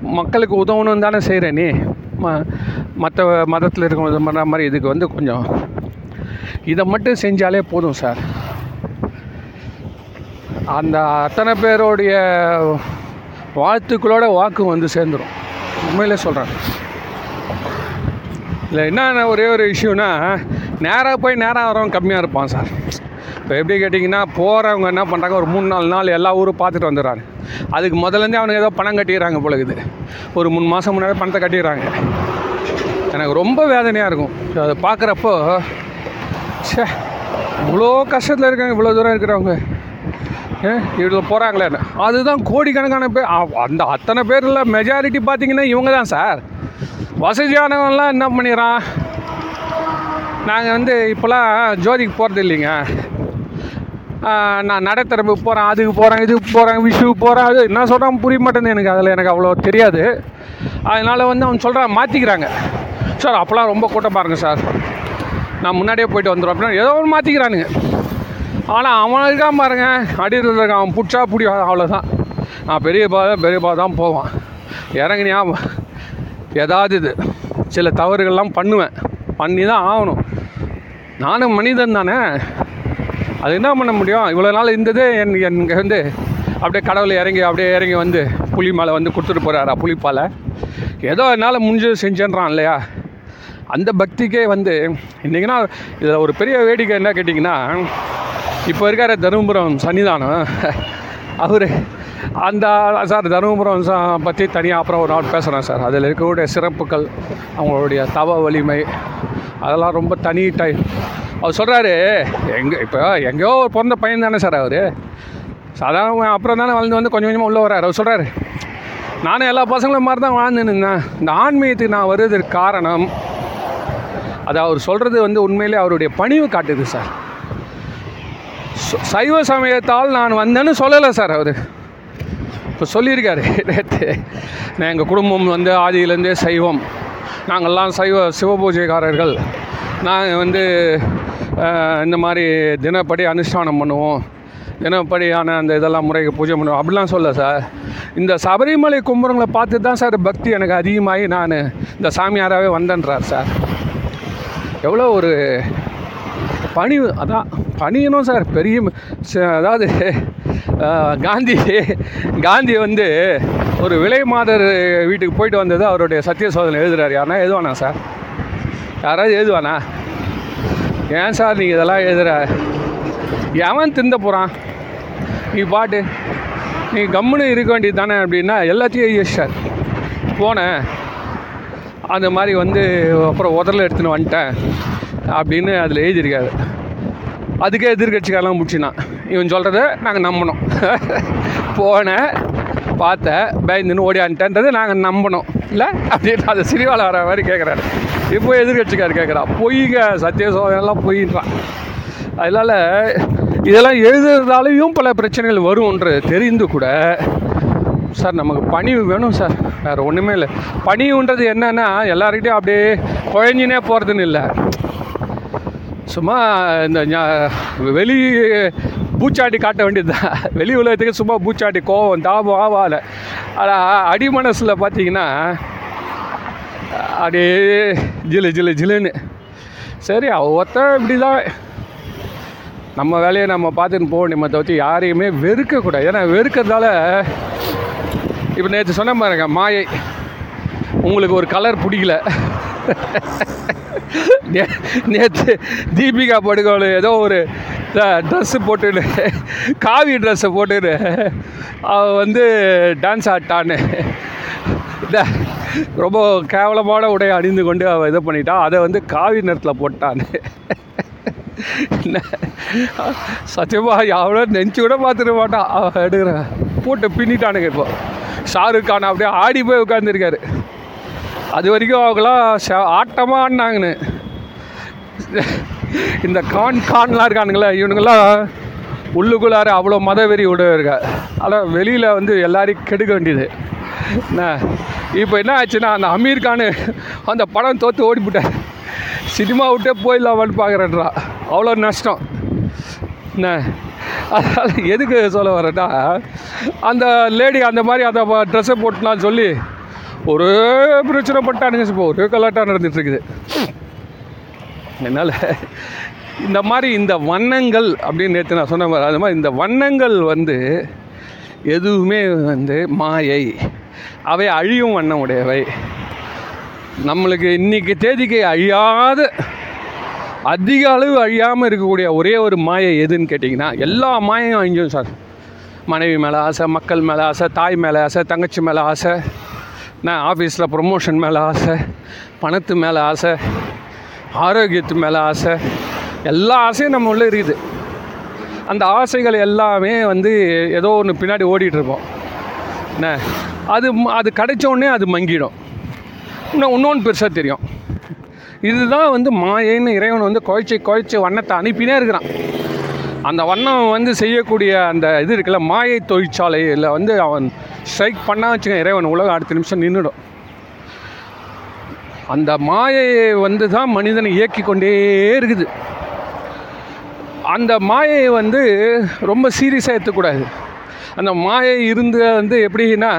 மக்களுக்கு உதவணும் தானே செய்கிற நீ? ம மற்ற மதத்தில் இருக்கிற பண்ண மாதிரி இதுக்கு வந்து கொஞ்சம் இதை மட்டும் செஞ்சாலே போதும் சார். அந்த அத்தனை பேருடைய வாழ்த்துக்களோட வாக்கு வந்து சேர்ந்துடும் உண்மையிலே சொல்கிறேன் இல்லை என்ன ஒரே ஒரு இஷ்யூனா நேராக போய் நேராக வரவன் கம்மியாக இருப்பான் சார். இப்போ எப்படி கேட்டிங்கன்னா போகிறவங்க என்ன பண்ணுறாங்க ஒரு மூணு நாலு நாள் எல்லா ஊரும் பார்த்துட்டு வந்துடுறாங்க. அதுக்கு முதலேருந்தே அவனுக்கு ஏதோ பணம் கட்டிடுறாங்க போல ஒரு மூணு மாதம் முன்னாடி பணத்தை கட்டிடுறாங்க. எனக்கு ரொம்ப வேதனையாக இருக்கும். அதை பார்க்குறப்போ ச்சே இவ்வளோ கஷ்டத்தில் இருக்காங்க இவ்வளோ தூரம் இருக்கிறவங்க. இவ்வளோ போகிறாங்களே அதுதான் கோடிக்கணக்கான பேர். அந்த அத்தனை பேரில் மெஜாரிட்டி பார்த்தீங்கன்னா இவங்க தான் சார். வசதியானவங்களாம் என்ன பண்ணிடுறான்? நாங்கள் வந்து இப்போலாம் ஜோதிக்கு போகிறது இல்லைங்க. நான் நடைத்தரப்பு போகிறேன் அதுக்கு போகிறேன் இதுக்கு போகிறேன் விஷுக்கு போகிறேன் அது என்ன சொல்கிறான் புரிய மாட்டேங்குது எனக்கு. அதில் எனக்கு அவ்வளோ தெரியாது. அதனால் வந்து அவன் சொல்கிறான் மாற்றிக்கிறாங்க சார் அப்போலாம் ரொம்ப கூட்டம் பாருங்கள் சார். நான் முன்னாடியே போயிட்டு வந்துடும் அப்படின்னா ஏதோ ஒன்று மாற்றிக்கிறானுங்க ஆனால் அவன் இருக்கான் பாருங்க. அடியில் இருக்கான் அவன் பிடிச்சா பிடி அவ்வளோதான் நான் பெரிய பா பெரிய தான் போவான். இறங்கினியா? ஏதாவது இது. சில தவறுகள்லாம் பண்ணுவேன். பண்ணி தான் ஆகணும். நானும் மனிதன் தானே. அது என்ன பண்ண முடியும்? இவ்வளோ நாள் இருந்தது என் எனக்கு வந்து அப்படியே கடவுள் இறங்கி அப்படியே இறங்கி வந்து புலி மேலே வந்து கொடுத்துட்டு போகிறாரா புளிப்பால் ஏதோ என்னால் முடிஞ்சது செஞ்சேன்றான் இல்லையா? அந்த பக்திக்கே வந்து இன்றைக்கினா இதில் ஒரு பெரிய வேடிக்கை என்ன கேட்டிங்கன்னா இப்போ இருக்கிற தருமபுரம் சன்னிதானம் அவர் அந்த சார் தருமபுரம் பற்றி தனியாக அப்புறம் ஒரு நாள் பேசுகிறேன் சார். அதில் இருக்கக்கூடிய சிறப்புகள் அவங்களுடைய தவ வலிமை அதெல்லாம் ரொம்ப தனி டைம். அவர் சொல்கிறாரு எங்கே இப்போ எங்கேயோ ஒரு பிறந்த பையன் தானே சார் அவர். சாதாரண அப்புறம் தானே வளர்ந்து வந்து கொஞ்சம் கொஞ்சமாக உள்ளே வர்றாரு. அவர் சொல்கிறாரு நானும் எல்லா பசங்களும் மாதிரி தான் வாழ்ந்துன்னு இருந்தேன். இந்த ஆன்மீகத்துக்கு நான் வருவதற்கு காரணம் அது அவர் சொல்கிறது வந்து உண்மையிலே அவருடைய பணிவு காட்டுது சார். சைவ சமயத்தால் நான் வந்தேன்னு சொல்லலை சார் அவர். இப்போ சொல்லியிருக்காரு நேற்று நான் எங்கள் குடும்பம் வந்து ஆதியிலேருந்தே சைவம். நாங்கள்லாம் சைவ சிவபூஜைக்காரர்கள். நாங்கள் வந்து இந்த மாதிரி தினப்படி அனுஷ்டானம் பண்ணுவோம். தினப்படியான அந்த இதெல்லாம் முறைக்கு பூஜை பண்ணுவோம். அப்படிலாம் சொல்ல சார். இந்த சபரிமலை கும்புறங்களை பார்த்து தான் சார் பக்தி எனக்கு அதிகமாகி நான் இந்த சாமியாராகவே வந்தேன்றார் சார். எவ்வளோ ஒரு பணிவு அதான் பணியணும் சார் பெரிய அதாவது காந்தி காந்தி வந்து ஒரு விலை மாதர் வீட்டுக்கு போயிட்டு வந்தது அவருடைய சத்திய சோதனை எழுதுறாரு. யாருன்னா எழுதுவானா சார்? யாராவது எழுதுவானா? ஏன் சார் நீங்கள் இதெல்லாம் எழுதுற? எவன் திந்த போகிறான் நீ பாட்டு நீ கம்முன்னு இருக்க வேண்டியது தானே அப்படின்னா எல்லாத்தையும் எழுதி சார். போனேன். அந்த மாதிரி வந்து அப்புறம் உதரில் எடுத்துன்னு வந்துட்டேன் அப்படின்னு அதில் எழுதியிருக்காரு. அதுக்கே எதிர்கட்சிக்காரெல்லாம் முடிச்சினான் இவன் சொல்கிறத நாங்கள் நம்பினோம் (laughs) போனேன் பார்த்தேன் பயந்துன்னு ஓடியான்ட்டேன்றதை நாங்கள் நம்பினோம் இல்லை? அப்படின்னு அதை சிரிவால் வர மாதிரி கேட்குறாரு இப்போ எதிர்கட்சிக்கார் கேட்குறா பொய்ங்க சத்திய சோதனைலாம் பொய்ன்றான் அதனால் இதெல்லாம் எழுதுறதாலையும் பல பிரச்சனைகள் வரும்ன்றது தெரிந்து கூட சார் நமக்கு பணிவு வேணும் சார். வேறு ஒன்றுமே இல்லை. பணிவுன்றது என்னென்னா எல்லாருக்கிட்டையும் அப்படியே குழஞ்சினே போகிறதுன்னு இல்லை. சும்மா இந்த வெளி பூச்சாட்டி காட்ட வேண்டியது தான் (laughs) வெளி உலகத்துக்கு சும்மா பூச்சாட்டி கோவம் தாபம் ஆவால ஆனால் அடி மனசில் பார்த்தீங்கன்னா அப்படியே ஜிலு ஜிலு ஜிலுன்னு. சரி ஒருத்தன் இப்படி தான் நம்ம வேலையை நம்ம பார்த்துன்னு போக வேண்டிய தவிர்த்து யாரையுமே வெறுக்கக்கூடாது. ஏன்னா வெறுக்கிறதால இப்போ நேற்று சொன்ன பாருங்க மாயை. உங்களுக்கு ஒரு கலர் பிடிக்கல. நேற்று தீபிகா படுகோல் ஏதோ ஒரு ட்ரெஸ்ஸு போட்டுன்னு காவி ட்ரெஸ்ஸை போட்டுன்னு அவ வந்து டான்ஸ் ஆட்டான்னு. இந்த ரொம்ப கேவலமான உடையை அணிந்து கொண்டு அவள் இதை பண்ணிட்டா. அதை வந்து காவி நிறத்தில் போட்டான்னு. சத்தியமாக எவ்வளோ நெஞ்சு கூட பார்த்துட்டு மாட்டான் அவன் எடுக்கிற போட்டு பின்னிட்டானுங்க இப்போ. ஷாருக் கான் அப்படியே ஆடி போய் உட்காந்துருக்காரு அது வரைக்கும் அவங்களாம் ச- ஆடினாங்கன்னு இந்த கான் கான்லாம் இருக்கானுங்களே இவனுங்கெல்லாம் உள்ளுக்குள்ளார அவ்வளோ மதவெறி உடையவங்க அதான் வெளியில் வந்து எல்லாரையும் கெடுக்க வேண்டியது. என்ன? இப்போ என்ன ஆச்சுன்னா அந்த அமீர் கானு அந்த படம் தோற்று ஓடிவிட்டார் சினிமா விட்டே போயிடலாமான்னு பார்க்குறேன்றா அவ்வளோ நஷ்டம். என்ன? அதனால் எதுக்கு சொல்ல வரேன்னா அந்த லேடி அந்த மாதிரி அந்த ட்ரெஸ்ஸை போட்டுலாம் சொல்லி ஒரே பிரச்சனை பட்டானுங்க இப்போ ஒரே கலாட்டாக நடந்துகிட்ருக்குது என்னால் இந்த மாதிரி இந்த வண்ணங்கள் அப்படின்னு நேற்று நான் சொன்ன மாதிரி அது மாதிரி இந்த வண்ணங்கள் வந்து எதுவுமே வந்து மாயை. அவை அழியும் வண்ணம் உடையவை நம்மளுக்கு இன்னைக்கு தேதிக்கு அழியாத அதிக அளவு அழியாமல் இருக்கக்கூடிய ஒரே ஒரு மாயை எதுன்னு கேட்டிங்கன்னா எல்லா மாயையும் அழிஞ்சும் சார். மனைவி மேலே ஆசை மக்கள் மேலே ஆசை தாய் மேலே ஆசை தங்கச்சி மேலே ஆசை நான் ஆஃபீஸில் ப்ரொமோஷன் மேலே ஆசை பணத்து மேலே ஆசை ஆரோக்கியத்து மேலே ஆசை எல்லா ஆசையும் நம்ம உள்ளே இருக்குது. அந்த ஆசைகள் எல்லாமே வந்து ஏதோ ஒன்று பின்னாடி ஓடிட்டு இருப்போம் என்ன? அது அது கிடைச்சோடனே அது மங்கிடும். இன்னும் இன்னொன்று பெருசாக தெரியும். இதுதான் வந்து மாயைன்னு இறைவன் வந்து குழைச்சி குழைச்சி வண்ணத்தை அனுப்பினே இருக்கிறான். அந்த வண்ணம் வந்து செய்யக்கூடிய அந்த இது இருக்குல்ல மாயை தொழிற்சாலையில் வந்து அவன் ஸ்ட்ரைக் பண்ணா வச்சுக்க இறைவன் உலகம் அடுத்த நிமிஷம் நின்றுடும் அந்த மாயையை வந்து தான் மனிதனை இயக்கி கொண்டே இருக்குது. அந்த மாயை வந்து ரொம்ப சீரியஸாக எடுத்துக்கூடாது அந்த மாயை இருந்து வந்து எப்படின்னா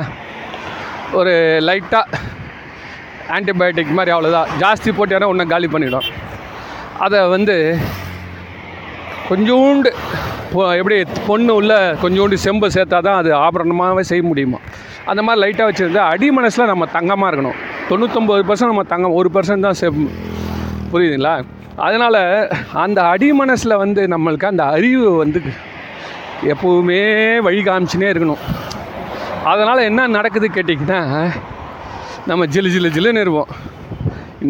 ஒரு லைட்டாக ஆன்டிபயோட்டிக் மாதிரி அவ்வளோதான் ஜாஸ்தி போட்டேன்னா ஒன்றை காலி பண்ணிடும். அதை வந்து கொஞ்சோண்டு பொ- எப்படி பொண்ணு உள்ள கொஞ்சோண்டு செம்பு சேர்த்தா தான் அது ஆபரணமாகவே செய்ய முடியுமா? அந்த மாதிரி லைட்டாக வச்சுருந்தா அடி மனசில் நம்ம தங்கமாக இருக்கணும். தொண்ணூத்தொம்பது பர்சன்ட் நம்ம தங்கம் ஒரு பர்சன்ட் தான் செம் புரியுதுங்களா? அதனால் அந்த அடி மனசில் வந்து நம்மளுக்கு அந்த அறிவு வந்து எப்போவுமே வழி காமிச்சுனே இருக்கணும். அதனால் என்ன நடக்குது கேட்டிங்கன்னா நம்ம ஜிலு ஜிலு ஜிலுன்னு இருப்போம்.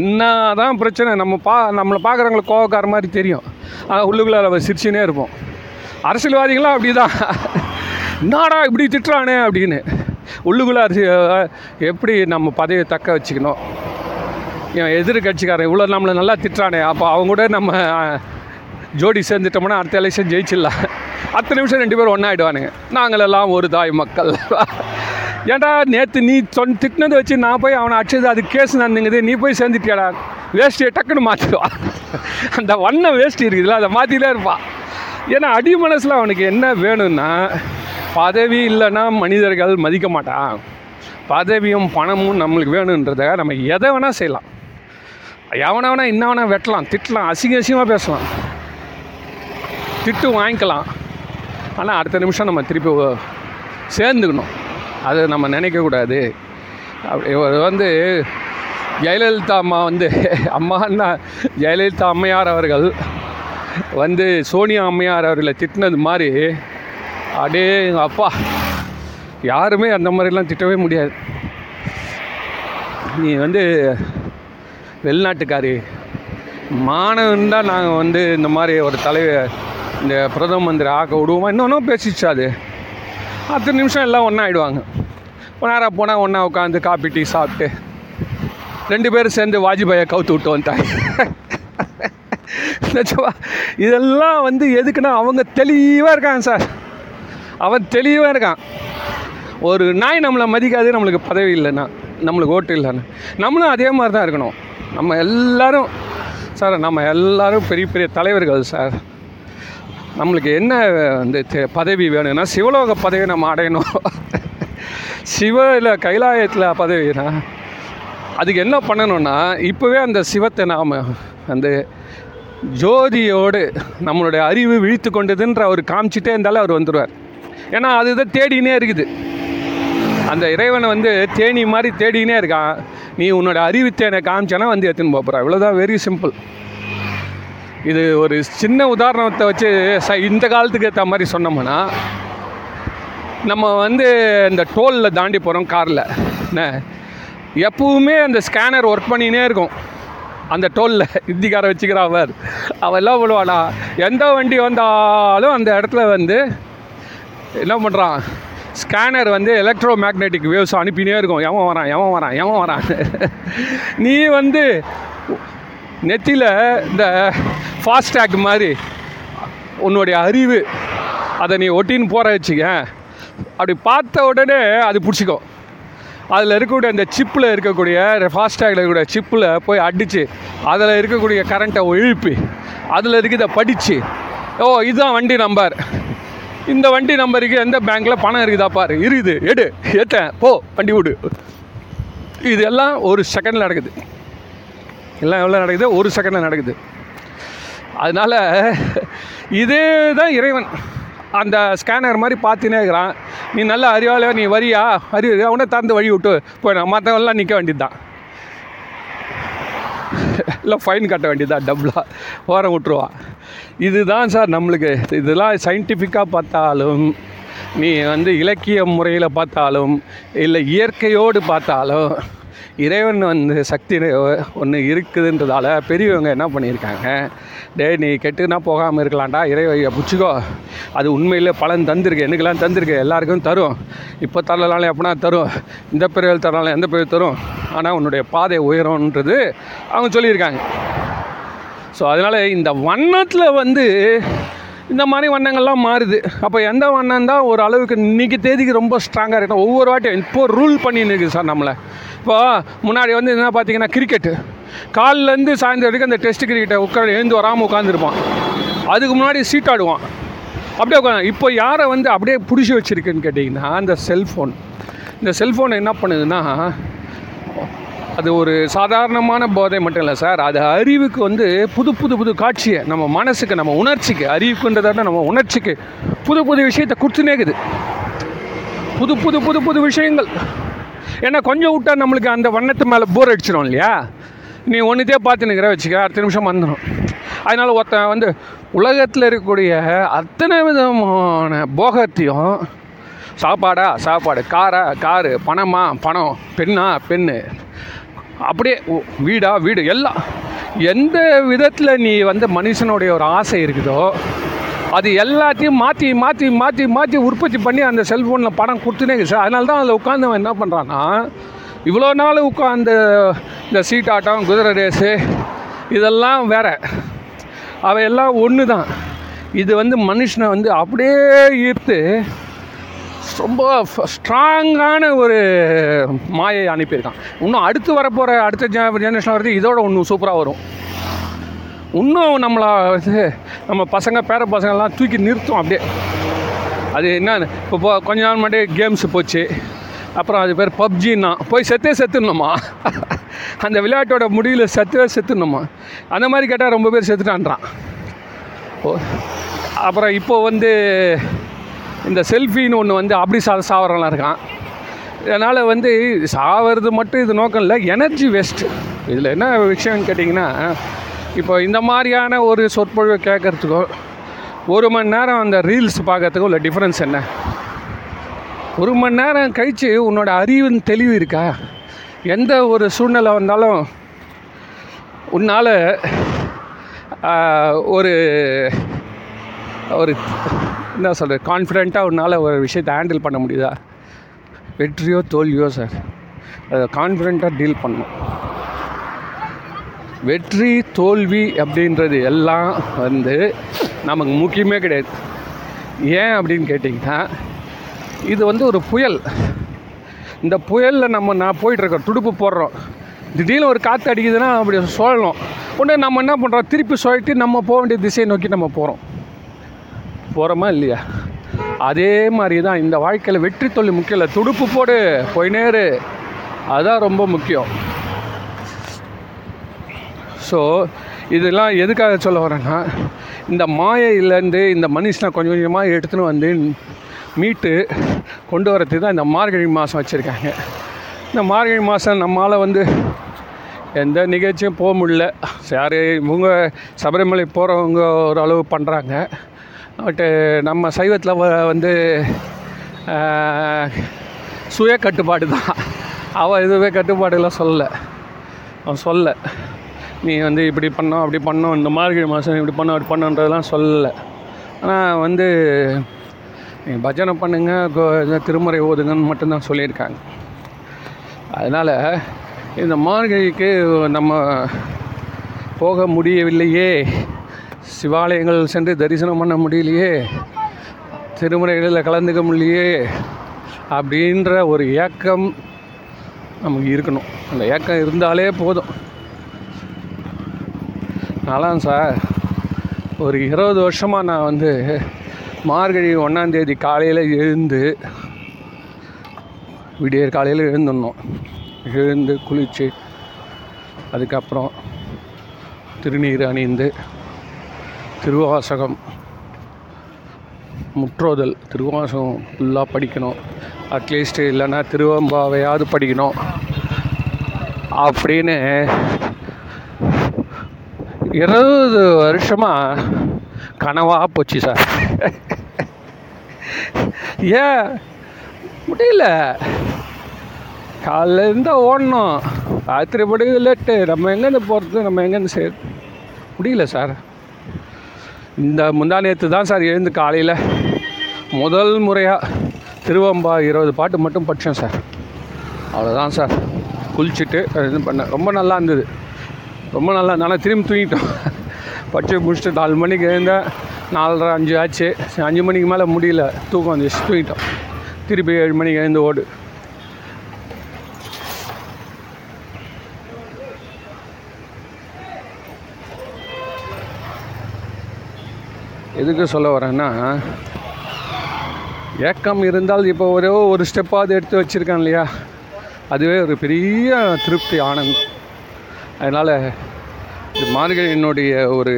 என்ன தான் பிரச்சனை. நம்ம பா நம்மளை பார்க்குறவங்களுக்கு கோவக்கார மாதிரி தெரியும். ஆனால் உள்ளுக்குள்ள நம்ம சிரிச்சுனே இருப்போம். அரசியல்வாதிகளாம் அப்படி தான் என்னடா இப்படி திட்டுறானே? அப்படின்னு. உள்ளுக்குள்ள அரசி எப்படி நம்ம பதவியை தக்க வச்சுக்கணும்? என் எதிர்கட்சிக்காரன் இவ்வளோ நம்மளை நல்லா திட்டுறானே? அப்போ அவங்க கூட நம்ம ஜோடி சேர்ந்துட்டோம்னா அடுத்த எலெக்ஷன் ஜெயிச்சிடலாம். அடுத்த நிமிஷம் ரெண்டு பேரும் ஒன்றாயிடுவானுங்க நாங்களெல்லாம் ஒரு தாய் மக்கள். ஏன்டா நேற்று நீ சொன் திட்டினது வச்சு நான் போய் அவனை அடிச்சது அது கேஸ் நடந்துங்குது நீ போய் சேர்ந்துட்டியாடா? வேஷ்டியை டக்குன்னு மாற்றிடுவான் அந்த வண்ணம் வேஷ்டி இருக்குதுல்ல அதை மாற்றிட்டே இருப்பான் ஏன்னா அடி மனசில் அவனுக்கு என்ன வேணும்னா பதவி இல்லைன்னா மனிதர்கள் மதிக்க மாட்டான் பதவியும் பணமும் நம்மளுக்கு வேணுன்றதுக்காக நம்ம எதை வேணால் செய்யலாம். எவனவனா இன்னவனா என்ன வெட்டலாம் திட்டலாம் அசிங்க அசிங்கமாக பேசலாம். திட்டு வாங்கிக்கலாம். ஆனால் அடுத்த நிமிஷம் நம்ம திருப்பி சேர்ந்துக்கணும். அது நம்ம நினைக்கக்கூடாது. இவர் வந்து ஜெயலலிதா அம்மா வந்து அம்மான்னா ஜெயலலிதா அம்மையார் அவர்கள் வந்து சோனியா அம்மையார் அவர்களை திட்டினது மாதிரி அடே எங்கள் அப்பா யாருமே அந்த மாதிரிலாம் திட்டவே முடியாது. நீ வந்து வெளிநாட்டுக்காரி. மாணவன் தான் நாங்கள் வந்து இந்த மாதிரி ஒரு தலைவர் இந்த பிரதம மந்திரி ஆக்க விடுவோமா? இன்னொன்றும் பேசிச்சு அது. பத்து நிமிஷம் எல்லாம் ஒன்றா ஆகிடுவாங்க நேராக போனால் ஒன்றா உட்காந்து காப்பி டீ சாப்பிட்டு ரெண்டு பேரும் சேர்ந்து வாஜ்பாயை கவுத்து விட்டு வந்தாங்க (laughs) நிஜமா இதெல்லாம் வந்து எதுக்குன்னா அவங்க தெளிவாக இருக்காங்க சார். அவன் தெளிவாக இருக்கான். ஒரு நாய் நம்மளை மதிக்காது நம்மளுக்கு பதவி இல்லைன்னா. நம்மளுக்கு ஓட்டு இல்லைன்னா. நம்மளும் அதே மாதிரி தான் இருக்கணும். நம்ம எல்லோரும் சார் நம்ம எல்லாரும் பெரிய பெரிய தலைவர்கள் சார். நம்மளுக்கு என்ன வந்து பதவி வேணும்னா சிவலோக பதவி நம்ம அடையணும். சிவ கைலாயத்தில் பதவினா அதுக்கு என்ன பண்ணணும்னா இப்போவே அந்த சிவத்தை நாம் அந்த ஜோதியோடு நம்மளுடைய அறிவு விழித்து கொண்டதுன்ற அவர் காமிச்சிட்டே இருந்தாலும் அவர் வந்துடுவார் ஏன்னா அதுதான் தேடினே இருக்குது. அந்த இறைவனை வந்து தேனி மாதிரி தேடினே இருக்கான். நீ உன்னோட அறிவுத்தேனை காமிச்சானா வந்து எடுத்துன்னு போகிறா இவ்வளோதான் வெரி சிம்பிள் இது ஒரு சின்ன உதாரணத்தை வச்சு ச இந்த காலத்துக்கு ஏற்ற மாதிரி சொன்னோம்னா நம்ம வந்து இந்த டோலில் தாண்டி போகிறோம் காரில். என்ன? எப்பவுமே அந்த ஸ்கேனர் ஒர்க் பண்ணினே இருக்கும். அந்த டோலில் ஹிந்திக்கார வச்சுக்கிறா அவர் அவெல்லாம் விழுவாடா எந்த வண்டி வந்தாலும் அந்த இடத்துல வந்து என்ன பண்ணுறான் ஸ்கேனர் வந்து எலக்ட்ரோ மேக்னெட்டிக் வேவ்ஸ் அனுப்பினே இருக்கும். எவன் வரான் எவன் வரான் எவன் வரான்? நீ வந்து நெத்தியில் இந்த ஃபாஸ்டேக் மாதிரி உன்னுடைய அறிவு அதை நீ ஒட்டின்னு போகிற வச்சுக்க. அப்படி பார்த்த உடனே அது பிடிச்சிக்கும். அதில் இருக்கக்கூடிய அந்த சிப்பில் இருக்கக்கூடிய ஃபாஸ்டேகில் இருக்கக்கூடிய சிப்பில் போய் அடித்து அதில் இருக்கக்கூடிய கரண்ட்டை எழுப்பி அதில் இருக்கிறத படித்து ஓ இதுதான் வண்டி நம்பர் இந்த வண்டி நம்பருக்கு எந்த பேங்க்கில் பணம் இருக்குதா பாரு. இருக்குது. எடு. ஏற்றேன் போ. வண்டி விடு இது எல்லாம் ஒரு செகண்டில் நடக்குது. எல்லாம் எவ்வளோ நடக்குது? ஒரு செகண்டில் நடக்குது. அதனால் இதே தான் இறைவன். அந்த ஸ்கேனர் மாதிரி பார்த்துனே இருக்கிறான். நீ நல்ல அறிவாளியா நீ வரியா? அறிவு அவனை திறந்து வழி விட்டு போயிடும் மற்றவெல்லாம் நிற்க வேண்டியது தான் இல்லை ஃபைன் கட்ட வேண்டியதான் டபுளாக ஓரம் விட்டுருவான் இதுதான் சார் நம்மளுக்கு. இதெல்லாம் சயின்டிஃபிக்காக பார்த்தாலும் நீ வந்து இலக்கிய முறையில் பார்த்தாலும் இல்லை இயற்கையோடு பார்த்தாலும் இறைவன் வந்து சக்தி ஒன்று இருக்குதுன்றதால பெரியவங்க என்ன பண்ணியிருக்காங்க? டே நீ கெட்டுனா போகாமல் இருக்கலாம்டா. இறைவையை பிடிச்சிக்கோ. அது உண்மையில் பலன் தந்திருக்கு. எனக்கெல்லாம் தந்திருக்கு. எல்லாருக்கும் தரும். இப்போ தரலாலும் எப்படின்னா தரும். இந்த பிரிவில் தரலாம் எந்த பிரிவு தரும்? ஆனால் உன்னுடைய பாதை உயரும்ன்றது அவங்க சொல்லியிருக்காங்க. ஸோ அதனால் இந்த வண்ணத்தில் வந்து இந்த மாதிரி வண்ணங்கள்லாம் மாறுது. அப்போ எந்த வண்ணம் தான் ஒரு அளவுக்கு இன்றைக்கி தேதிக்கு ரொம்ப ஸ்ட்ராங்காக இருக்கணும். ஒவ்வொரு வாட்டியும் இப்போ ரூல் பண்ணின்னு இருக்குது சார் நம்மளை. இப்போ முன்னாடி வந்து என்ன பார்த்தீங்கன்னா கிரிக்கெட்டு காலிலேருந்து சாயந்தரம் வரைக்கும் அந்த டெஸ்ட் கிரிக்கெட்டை உட்காந்து எழுந்து வராமல் உட்காந்துருப்பான் அதுக்கு முன்னாடி சீட் ஆடுவான். அப்படியே உட்காந்து இப்போ யாரை வந்து அப்படியே பிடிச்சி வச்சுருக்குன்னு கேட்டிங்கன்னா அந்த செல்ஃபோன் இந்த செல்ஃபோனை என்ன பண்ணுதுன்னா அது ஒரு சாதாரணமான போதை மட்டும் இல்லை சார். அது அறிவுக்கு வந்து புது புது புது காட்சியை நம்ம மனசுக்கு நம்ம உணர்ச்சிக்கு அறிவுக்குன்றதை விட நம்ம உணர்ச்சிக்கு புது புது விஷயத்தை கொடுத்துனேக்குது புது புது புது புது விஷயங்கள். ஏன்னா கொஞ்சம் விட்டா நம்மளுக்கு அந்த வண்ணத்து மேலே போர் அடிச்சிடும் இல்லையா? நீ ஒன்றுதே பார்த்துனுக்கிற வச்சுக்க அடுத்த நிமிஷம் வந்துடும் அதனால் ஒருத்தன் வந்து உலகத்தில் இருக்கக்கூடிய அத்தனை விதமான போகத்தையும் சாப்பாடா சாப்பாடு காரா காரு பணமா பணம் பெண்ணா பெண்ணு அப்படியே வீடா வீடு எல்லாம். எந்த விதத்தில் நீ வந்து மனுஷனுடைய ஒரு ஆசை இருக்குதோ அது எல்லாத்தையும் மாற்றி மாற்றி மாற்றி மாற்றி உற்பத்தி பண்ணி அந்த செல்ஃபோனில் படம் கொடுத்துனே இருக்குது சார் அதனால தான் அதில் உட்காந்து அவன் என்ன பண்ணுறான்னா இவ்வளோ நாள் உட்காந்து இந்த சீட்டாட்டம் குதிரை ரேஸு இதெல்லாம் வேற. அவையெல்லாம் ஒன்று தான் இது வந்து மனுஷனை வந்து அப்படியே ஈர்த்து ரொம்ப ஸ்ட்ராங்கான ஒரு மாயை அனுப்பியிருக்கான். இன்னும் அடுத்து வரப்போகிற அடுத்த ஜெனரேஷன் வரது இதோட ஒன்று சூப்பராக வரும். இன்னும் நம்மளை வந்து நம்ம பசங்க பேர பசங்கள்லாம் தூக்கி நிறுத்தும் அப்படியே. அது என்ன இப்போ போ கொஞ்ச நாள் முன்னாடி கேம்ஸ் போச்சு. அப்புறம் அது பேர் பப்ஜின்னா போய் செத்தே செத்துடணுமா? (laughs) அந்த விளையாட்டோட முடிவில் செத்தே செத்துடணுமா? அந்த மாதிரி கேட்டால் ரொம்ப பேர் செத்துட்டான்றான். ஓ அப்புறம் இப்போ வந்து இந்த செல்ஃபின்னு ஒன்று வந்து அப்படி சா சாவரெல்லாம் இருக்கான். அதனால் வந்து சாவறது மட்டும் இது நோக்கம் இல்லை எனர்ஜி வேஸ்ட்டு இதில் என்ன விஷயம்னு கேட்டிங்கன்னா இப்போ இந்த மாதிரியான ஒரு சொற்பொழிவை கேட்குறதுக்கோ ஒரு மணி நேரம் அந்த ரீல்ஸ் பார்க்கறதுக்கும் உள்ள டிஃப்ரென்ஸ் என்ன? ஒரு மணி நேரம் கழித்து உன்னோட அறிவின் தெளிவு இருக்கா? எந்த ஒரு சூழ்நிலை வந்தாலும் உன்னால் ஒரு ஒரு என்ன சொல்கிறது கான்ஃபிடெண்ட்டாக உன்னால் ஒரு விஷயத்தை ஹேண்டில் பண்ண முடியுதா? வெற்றியோ தோல்வியோ சார் அதை கான்ஃபிடெண்ட்டாக டீல் பண்ணணும். வெற்றி தோல்வி அப்படின்றது எல்லாம் வந்து நமக்கு முக்கியமே கிடையாது. ஏன் அப்படின்னு கேட்டிங்கன்னா இது வந்து ஒரு புயல். இந்த புயலில் நம்ம நான் போயிட்டுருக்கோம் துடுப்பு போடுறோம். திடீர்னு ஒரு காற்று அடிக்குதுன்னா அப்படி சொல்லணும். உடனே நம்ம என்ன பண்ணுறோம் திருப்பி சொல்லிட்டு நம்ம போக வேண்டிய திசையை நோக்கி நம்ம போகிறோம் போகிறோமா இல்லையா? அதே மாதிரி தான் இந்த வாழ்க்கையில் வெற்றி தொழில் முக்கியம் இல்லை துடுப்பு போடு போய் நேரு. அதுதான் ரொம்ப முக்கியம். ஸோ இதெல்லாம் எதுக்காக சொல்ல வரேன்னா இந்த மாயையிலேருந்து இந்த மனுஷனை கொஞ்சம் கொஞ்சமாக எடுத்துன்னு வந்து மீட்டு கொண்டு வரத்துக்கு தான் இந்த மார்கழி மாதம் வச்சுருக்காங்க. இந்த மார்கழி மாதம் நம்மளால் வந்து எந்த நிகழ்ச்சியும் போக முடியல. யார் இவங்க சபரிமலை போகிறவங்க ஓரளவு பண்ணுறாங்க பட்டு நம்ம சைவத்தில் வ- வந்து சுய கட்டுப்பாடு தான். அவள் இதுவே கட்டுப்பாடுலாம் சொல்லலை. அவன் சொல்ல நீ வந்து இப்படி பண்ணோம் அப்படி பண்ணோம் இந்த மார்கழி மாதம் இப்படி பண்ணோம் அப்படி பண்ணோன்றதெல்லாம் சொல்லலை. ஆனால் வந்து நீ பஜனை பண்ணுங்க திருமுறை ஓதுங்கன்னு மட்டும்தான் சொல்லியிருக்காங்க. அதனால் இந்த மார்கழிக்கு நம்ம போக முடியவில்லையே சிவாலயங்கள் சென்று தரிசனம் பண்ண முடியலையே திருமுறைகளில் கலந்துக்க முடியலையே அப்படின்ற ஒரு ஏக்கம் நமக்கு இருக்கணும். அந்த ஏக்கம் இருந்தாலே போதும். நாலாம் சார் ஒரு இருபது வருஷமாக நான் வந்து மார்கழி ஒன்றாந்தேதி காலையில் எழுந்து விடியற் காலையில் எழுந்துடணும். எழுந்து குளித்து அதுக்கப்புறம் திருநீர் அணிந்து திருவாசகம். முற்றோதல் திருவாசகம் ஃபுல்லாக படிக்கணும். அட்லீஸ்ட் இல்லைன்னா திருவம்பாவையாவது படிக்கணும். அப்படின்னு இருபது வருஷமாக கனவாக போச்சு சார் ஏன்? முடியல. காலைல இருந்தால் ஓடணும். ராத்திரி படுக்க லேட்டு நம்ம எங்கேருந்து போகிறது நம்ம எங்கேருந்து சேர் முடியல சார் இந்த முந்தா நேற்று தான் சார் எழுந்து காலையில் முதல் முறையாக திருவம்பா இருபது பாட்டு மட்டும் படித்தேன் சார். அவ்வளோதான் சார். குளிச்சுட்டு இது பண்ணேன் ரொம்ப நல்லா இருந்தது. ரொம்ப நல்லா இருந்தாலும் திரும்பி தூங்கிட்டோம். படித்து முடிச்சுட்டு நாலு மணிக்கு எழுந்தேன். நாலரை அஞ்சு ஆச்சு. சரி, அஞ்சு மணிக்கு மேலே முடியல. தூக்கம் வந்துச்சு. தூங்கிட்டோம். திருப்பி ஏழு மணிக்கு எழுந்து ஓடு. எதுக்கு சொல்ல வரேன்னா ஏக்கம் இருந்தால் இப்போ ஒரே ஒரு ஸ்டெப்பாவது எடுத்து வச்சுருக்கேன் இல்லையா? அதுவே ஒரு பெரிய திருப்தி ஆனந்தம். அதனால் இது மார்கழியினுடைய ஒரு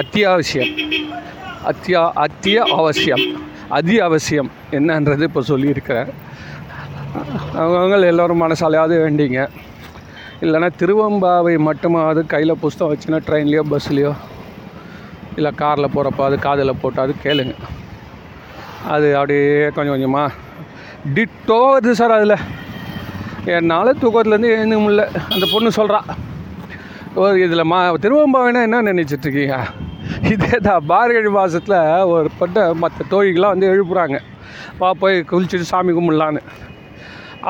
அத்தியாவசியம். அத்தியா அத்திய அவசியம் அதி அவசியம் என்னன்றது இப்போ சொல்லியிருக்கிறேன் அவங்க எல்லோரும் மனசாலையாவது வேண்டிங்க. இல்லைன்னா திருவம்பாவை மட்டுமாவது கையில் புஸ்தகம் வச்சுன்னா ட்ரெயின்லேயோ பஸ்லேயோ இல்லை காரில் போகிறப்ப அது காதில் போட்டாவது கேளுங்க. அது அப்படியே கொஞ்சம் கொஞ்சமாக டிட்டோ வருது சார் அதில். என்னால் தூக்கத்துலேருந்து எழுந்து முடியல. அந்த பொண்ணு சொல்கிறா ஒரு இதில் மா திருவம்பாவினா என்ன நினச்சிட்ருக்கீங்க இதே தான் மார்கழி மாதத்தில் ஒரு பட்ட மற்ற தோழிகளாம் வந்து எழுப்புறாங்க. வா போய் குளிச்சுட்டு சாமி கும்பிடலான்னு.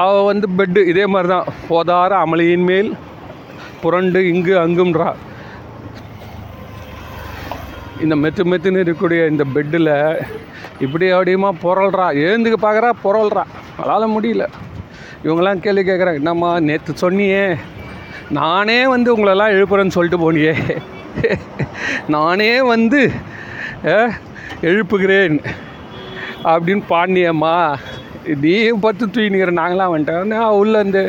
அவள் வந்து பெட்டு இதே மாதிரி தான் போதார அமளியின் மேல் புரண்டு இங்கு அங்கும்ன்றா. இந்த மெத்து மெத்துன்னு இருக்கக்கூடிய இந்த பெட்டில் இப்படி அப்படியுமா புரள்றா எழுந்துக்கு பார்க்குறா புரள்றா அவளால் முடியல. இவங்கெல்லாம் கேள்வி கேட்குறாங்க என்னம்மா நேற்று சொன்னியே நானே வந்து உங்களெல்லாம் எழுப்புறேன்னு சொல்லிட்டு போனியே. நானே வந்து எழுப்புகிறேன் அப்படின்னு பாண்டியம்மா நீ பத்து தூயினுக்கிற நாங்களாம் வந்துட்டேன் நான் உள்ள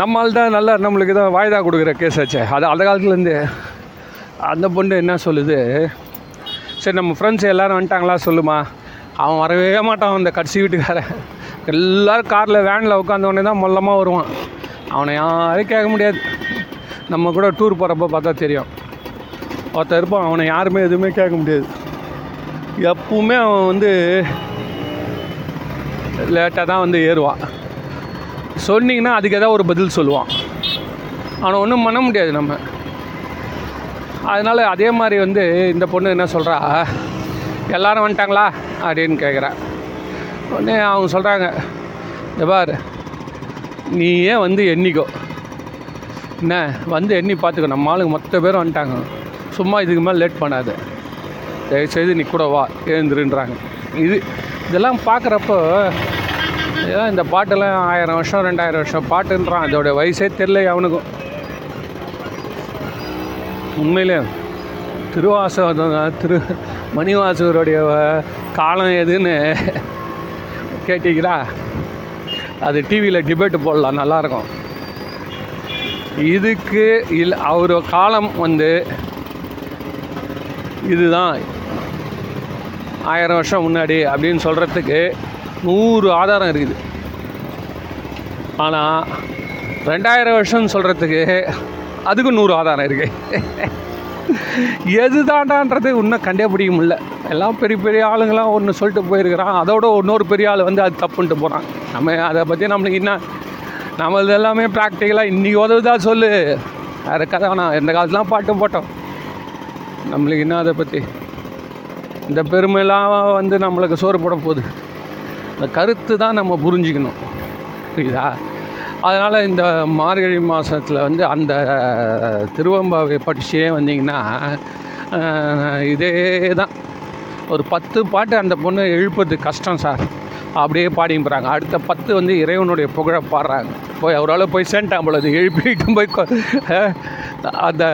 நம்மால் தான் நல்லா நம்மளுக்கு தான் வாய்தா கொடுக்குற கேஸ் ஆச்சே. அது அந்த காலத்துலேருந்து. அந்த பொண்ணு என்ன சொல்லுது? சரி நம்ம ஃப்ரெண்ட்ஸ் எல்லோரும் வந்துட்டாங்களா சொல்லுமா? அவன் வரவே மாட்டான் அந்த கடைசி வீட்டுக்காரன். எல்லோரும் காரில் வேனில் உட்காந்தவொடனே தான் மொல்லமாக வருவான். அவனை யாரும் கேட்க முடியாது. நம்ம கூட டூர் போகிறப்ப பார்த்தா தெரியும். ஒருத்தர் இருப்பான் அவனை யாருமே எதுவுமே கேட்க முடியாது. எப்பவுமே அவன் வந்து லேட்டாக தான் வந்து ஏறுவான். சொன்னிங்கன்னா அதுக்கு ஏதாவது ஒரு பதில் சொல்லுவான். அவனை ஒன்றும் பண்ண முடியாது நம்ம. அதனால் அதே மாதிரி வந்து இந்த பொண்ணு என்ன சொல்கிறா எல்லாரும் வந்துட்டாங்களா? அப்படின்னு கேட்குறேன் உடனே அவங்க சொல்கிறாங்க ஜபார் பார் நீ ஏன் வந்து எண்ணிக்கோ. என்ன? வந்து எண்ணி பார்த்துக்கோ நம்ம ஆளுங்க மொத்த பேரும் வந்துட்டாங்க. சும்மா இதுக்கு மேலே லேட் பண்ணாது. தயவுசெய்து நீ கூட வா எழுந்துருன்றாங்க. இது இதெல்லாம் பார்க்குறப்போ ஏதோ இந்த பாட்டெல்லாம் ஆயிரம் வருஷம் ரெண்டாயிரம் வருஷம் பாட்டுன்றான். அதோடய வயசே தெரில அவனுக்கும். உண்மையிலே திருவாசக திரு மணிவாசகருடைய காலம் எதுன்னு கேட்டிங்களா? அது டிவியில் டிபேட் போடலாம் நல்லாயிருக்கும். இதுக்கு இல் அவர் காலம் வந்து இதுதான். ஆயிரம் வருஷம் முன்னாடி அப்படின்னு சொல்கிறதுக்கு நூறு ஆதாரம் இருக்குது. ஆனால் ரெண்டாயிரம் வருஷம்னு சொல்கிறதுக்கு அதுக்கும் நூறு ஆதாரம் இருக்குது எது தாண்டான்றது இன்னும் கண்டுபிடிக்க முடியல. எல்லாம் பெரிய பெரிய ஆளுங்களாம் ஒன்று சொல்லிட்டு போயிருக்கிறான். அதோட இன்னொரு பெரிய ஆள் வந்து அது தப்புன்ட்டு போகிறான் நம்ம அதை பற்றி நம்மளுக்கு என்ன நம்மளது எல்லாமே ப்ராக்டிக்கலாக இன்றைக்கி உதவுதா சொல்லு. வேறு கதை வேணாம். எந்த காலத்துலாம் பாட்டு போட்டோம். நம்மளுக்கு என்ன அதை பற்றி இந்த பெருமைலாம் வந்து நம்மளுக்கு சோறு போட போகுது. இந்த கருத்து தான் நம்ம புரிஞ்சுக்கணும். புரியுதா? அதனால் இந்த மார்கழி மாதத்தில் வந்து அந்த திருவம்பாவை படிச்சே வந்தீங்கன்னா இதே தான் ஒரு பத்து பாட்டு அந்த பொண்ணு எழுப்புறது கஷ்டம் சார். அப்படியே பாடிங்கிறாங்க அடுத்த பத்து வந்து இறைவனுடைய புகழ பாடுறாங்க. போய் அவரால் போய் சேர்ண்டாம் பொழுது எழுப்பிட்டு போய் அந்த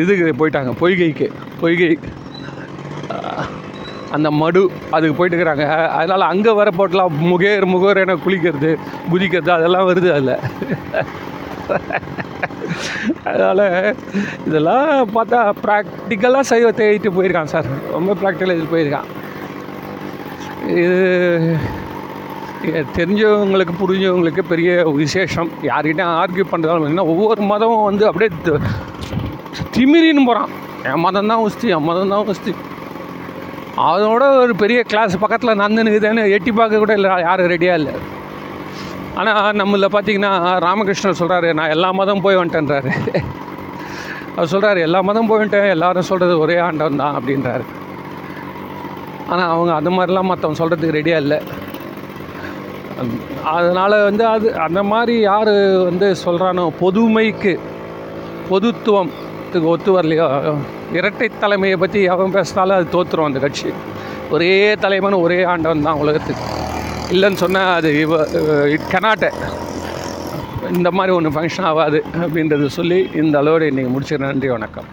இதுக்கு போயிட்டாங்க. பொய்கைக்கு பொய்கை. அந்த மடு அதுக்கு போயிட்டு இருக்கிறாங்க அதனால் அங்கே வர போட்டெலாம் முகேர் முகேர் என குளிக்கிறது குதிக்கிறது அதெல்லாம் வருது அதில். அதனால் இதெல்லாம் பார்த்தா ப்ராக்டிக்கலாக சைவத்தை தேடிட்டு போயிருக்கான் சார். ரொம்ப ப்ராக்டிக்கலாக எழுதிட்டு போயிருக்கான். இது தெரிஞ்சவங்களுக்கு புரிஞ்சவங்களுக்கு பெரிய விசேஷம். யார்கிட்ட ஆர்கியூ பண்ணுறதாலும் பார்த்தீங்கன்னா ஒவ்வொரு மதமும் வந்து அப்படியே திமிரின்னு போகிறான் என் மதம் தான் உஸ்தி என் மதம் தான் உஸ்தி அதோட ஒரு பெரிய கிளாஸ் பக்கத்தில் நந்தனுக்குதானே எட்டி பார்க்க கூட இல்லை யாரும் ரெடியாக இல்லை. ஆனால் நம்மள பார்த்தீங்கன்னா ராமகிருஷ்ணர் சொல்கிறாரு நான் எல்லா மதம் போய் வந்துட்டேன்றாரு. அவர் சொல்கிறாரு எல்லா மதம் போய் வந்துட்டேன் எல்லாரும் சொல்கிறது ஒரே ஆண்டவன் தான் அப்படின்றாரு. ஆனால் அவங்க அது மாதிரிலாம் மற்றவங்க சொல்கிறதுக்கு ரெடியாக இல்லை. அதனால் வந்து அது அந்த மாதிரி யார் வந்து சொல்கிறானோ பொதுமைக்கு பொதுத்துவம் ஒத்து ஒத்து வரலையோ? இரட்டை தலைமையை பற்றி எவன் பேசினாலும் அது தோற்றுரும் அந்த கட்சி. ஒரே தலைவன் ஒரே ஆண்டவன் தான் உலகத்துக்கு. இல்லைன்னு சொன்னால் அது இவ இட் கனாட்ட இந்த மாதிரி ஒன்று ஃபங்க்ஷன் ஆகாது அப்படின்றத சொல்லி இந்த அளவோடு இன்றைக்கி முடிச்சுக்கிறேன். நன்றி வணக்கம்.